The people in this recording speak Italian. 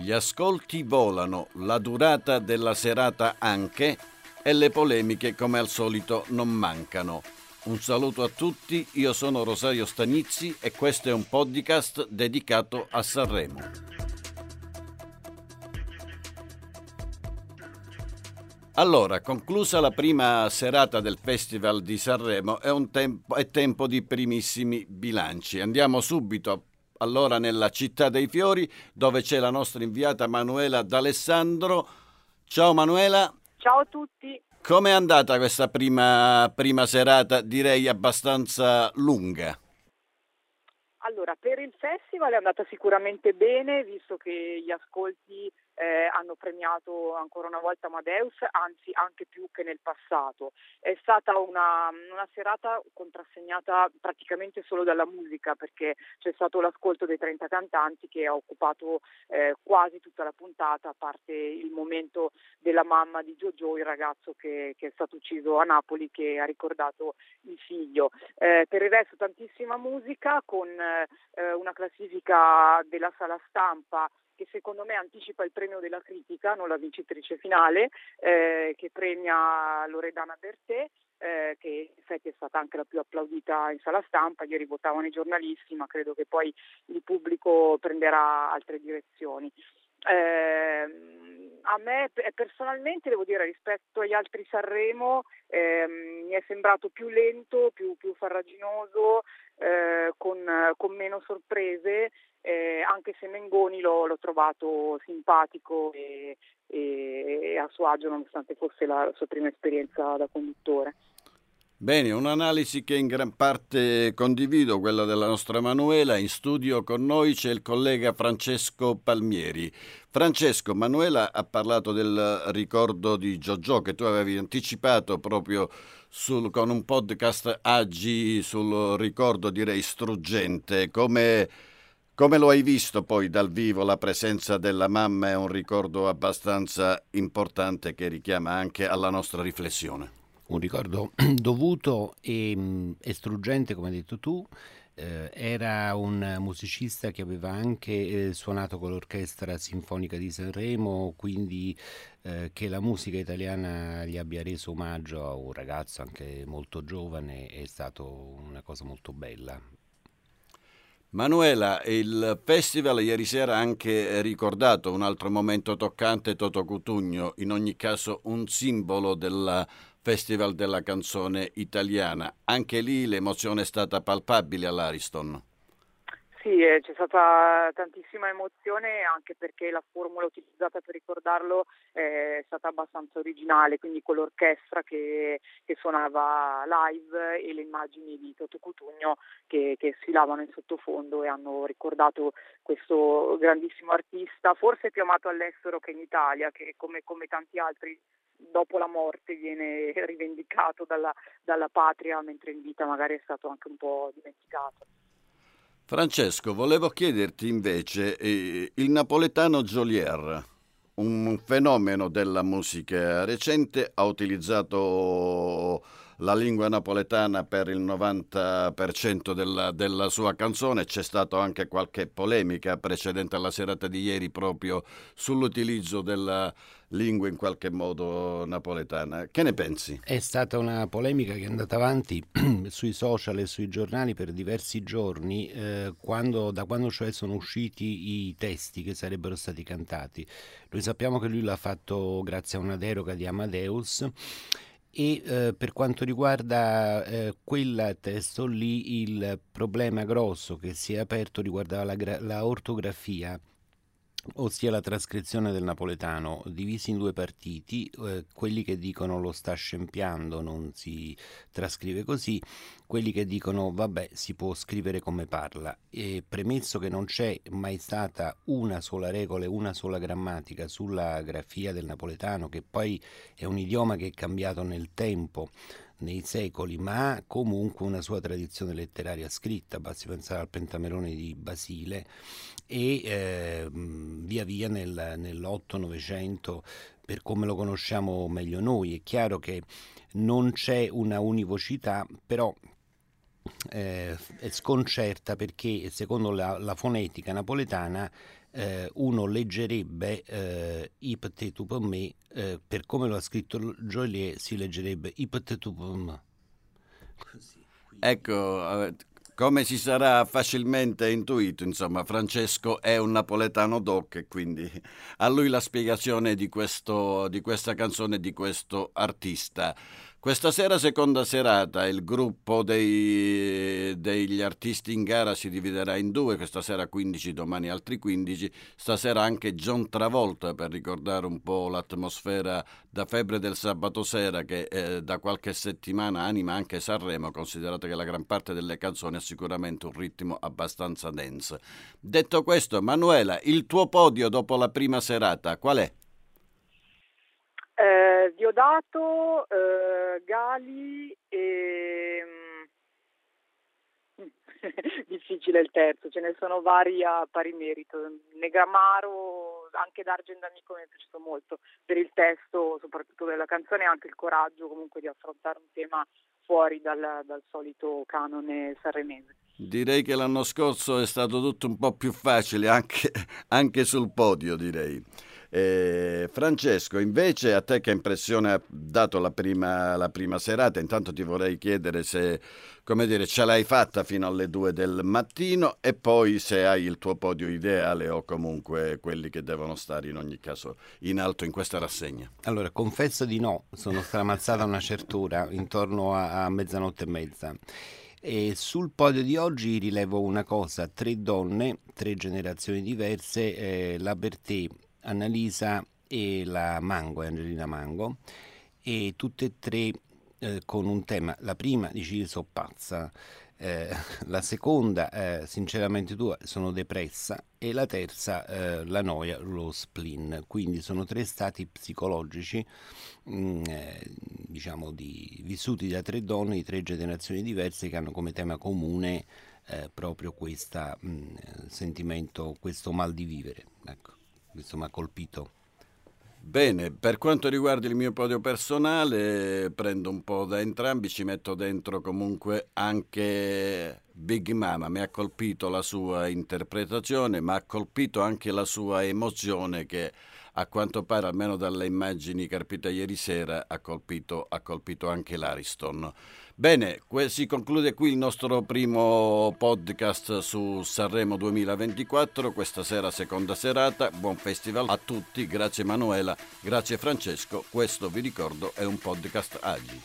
Gli ascolti volano, la durata della serata anche e le polemiche come al solito non mancano. Un saluto a tutti, io sono Rosario Stanizzi e questo è un podcast dedicato a Sanremo. Allora, conclusa la prima serata del Festival di Sanremo, è, tempo, è tempo di primissimi bilanci. Andiamo subito allora nella città dei fiori dove c'è la nostra inviata Manuela D'Alessandro. Ciao Manuela. Ciao a tutti. Com'è andata questa prima, prima serata, direi abbastanza lunga? Allora, per il festival è andata sicuramente bene, visto che gli ascolti eh, hanno premiato ancora una volta Amadeus, anzi anche più che nel passato. È stata una, una serata contrassegnata praticamente solo dalla musica perché c'è stato l'ascolto dei 30 cantanti che ha occupato eh, quasi tutta la puntata, a parte il momento della mamma di Giorgio, il ragazzo che, che, è stato ucciso a Napoli che ha ricordato il figlio. Eh, per il resto tantissima musica con eh, una classifica della sala stampa che secondo me anticipa il premio della critica, non la vincitrice finale, eh, che premia Loredana Bertè. Eh, che in effetti è stata anche la più applaudita in sala stampa, ieri votavano i giornalisti, ma credo che poi il pubblico prenderà altre direzioni. Eh, a me personalmente devo dire rispetto agli altri Sanremo eh, mi è sembrato più lento, più, più farraginoso, eh, con, con, meno sorprese eh, anche se Mengoni l'ho, l'ho trovato simpatico e, e, e, a suo agio nonostante fosse la, sua prima esperienza da conduttore. Bene, un'analisi che in gran parte condivido, quella della nostra Manuela. In studio con noi c'è il collega Francesco Palmieri. Francesco, Manuela ha parlato del ricordo di Giorgio che tu avevi anticipato proprio sul, con un podcast Agi sul ricordo, direi struggente. Come come lo hai visto poi dal vivo la presenza della mamma è un ricordo abbastanza importante che richiama anche alla nostra riflessione. Un ricordo dovuto e, mm, e struggente, come hai detto tu. Eh, era un musicista che aveva anche eh, suonato con l'Orchestra Sinfonica di Sanremo, quindi eh, che la musica italiana gli abbia reso omaggio a un ragazzo anche molto giovane è stata una cosa molto bella. Manuela, il festival ieri sera ha anche ricordato un altro momento toccante, Toto Cutugno, in ogni caso un simbolo del Festival della canzone italiana. Anche lì l'emozione è stata palpabile all'Ariston. Sì, eh, c'è stata tantissima emozione anche perché la formula utilizzata per ricordarlo eh, è stata abbastanza originale, quindi con l'orchestra che, che suonava live e le immagini di Toto Cutugno che, che sfilavano in sottofondo e hanno ricordato questo grandissimo artista, forse più amato all'estero che in Italia, che come, come tanti altri dopo la morte viene rivendicato dalla, dalla patria, mentre in vita magari è stato anche un po' dimenticato. Francesco, volevo chiederti invece eh, il napoletano Jolier, un fenomeno della musica recente, ha utilizzato la lingua napoletana per il 90% della, della sua canzone. C'è stata anche qualche polemica precedente alla serata di ieri proprio sull'utilizzo della lingua in qualche modo napoletana. Che ne pensi? È stata una polemica che è andata avanti sui social e sui giornali per diversi giorni, eh, quando, da quando cioè sono usciti i testi che sarebbero stati cantati. Noi sappiamo che lui l'ha fatto grazie a una deroga di Amadeus e eh, per quanto riguarda eh, quel testo lì il problema grosso che si è aperto riguardava la, la ortografia ossia la trascrizione del napoletano, divisi in due partiti, eh, quelli che dicono lo sta scempiando, non si trascrive così, quelli che dicono vabbè si può scrivere come parla. E premesso che non c'è mai stata una sola regola e una sola grammatica sulla grafia del napoletano, che poi è un idioma che è cambiato nel tempo, nei secoli, ma ha comunque una sua tradizione letteraria scritta, basti pensare al Pentamerone di Basile e eh, via via nel, nell'8-900 per come lo conosciamo meglio noi. È chiaro che non c'è una univocità, però eh, sconcerta perché secondo la, la fonetica napoletana eh, uno leggerebbe eh, Ipte tu per me, eh, per come lo ha scritto Joliet si leggerebbe Ipte tu per me. Ecco, come si sarà facilmente intuito, insomma, Francesco è un napoletano doc e quindi a lui la spiegazione di, questo, di questa canzone, di questo artista. Questa sera, seconda serata, il gruppo dei, degli artisti in gara si dividerà in due, questa sera 15, domani altri 15, stasera anche John Travolta per ricordare un po' l'atmosfera da febbre del sabato sera che eh, da qualche settimana anima anche Sanremo, considerato che la gran parte delle canzoni ha sicuramente un ritmo abbastanza dance. Detto questo, Manuela, il tuo podio dopo la prima serata qual è? Eh, Diodato, eh, Gali e... Mm, difficile il terzo, ce ne sono vari a pari merito. Negamaro, anche D'Argent Amico mi è piaciuto molto per il testo, soprattutto della canzone, e anche il coraggio comunque di affrontare un tema fuori dal, dal solito canone sanremese. Direi che l'anno scorso è stato tutto un po' più facile anche, anche sul podio, direi. Eh, Francesco, invece a te che impressione ha dato la prima, la prima serata? Intanto ti vorrei chiedere se come dire, ce l'hai fatta fino alle due del mattino e poi se hai il tuo podio ideale o comunque quelli che devono stare in ogni caso in alto in questa rassegna. Allora, confesso di no, sono stramazzata una certura intorno a, a mezzanotte e mezza. E sul podio di oggi rilevo una cosa, tre donne, tre generazioni diverse, eh, la Bertè Annalisa e la Mango, Angelina Mango, e tutte e tre eh, con un tema. La prima dici io sono pazza, eh, la seconda eh, sinceramente tua sono depressa e la terza eh, la noia, lo spleen. Quindi sono tre stati psicologici mh, mm, eh, diciamo di, vissuti da tre donne di tre generazioni diverse che hanno come tema comune eh, proprio questo mm, sentimento, questo mal di vivere. Ecco ha colpito. Bene, per quanto riguarda il mio podio personale, prendo un po' da entrambi, ci metto dentro comunque anche Big Mama. Mi ha colpito la sua interpretazione, ma ha colpito anche la sua emozione che a quanto pare, almeno dalle immagini carpite ieri sera, ha colpito, ha colpito anche l'Ariston. Bene, que- si conclude qui il nostro primo podcast su Sanremo 2024, questa sera seconda serata, buon festival a tutti, grazie Manuela, grazie Francesco, questo vi ricordo è un podcast Agi.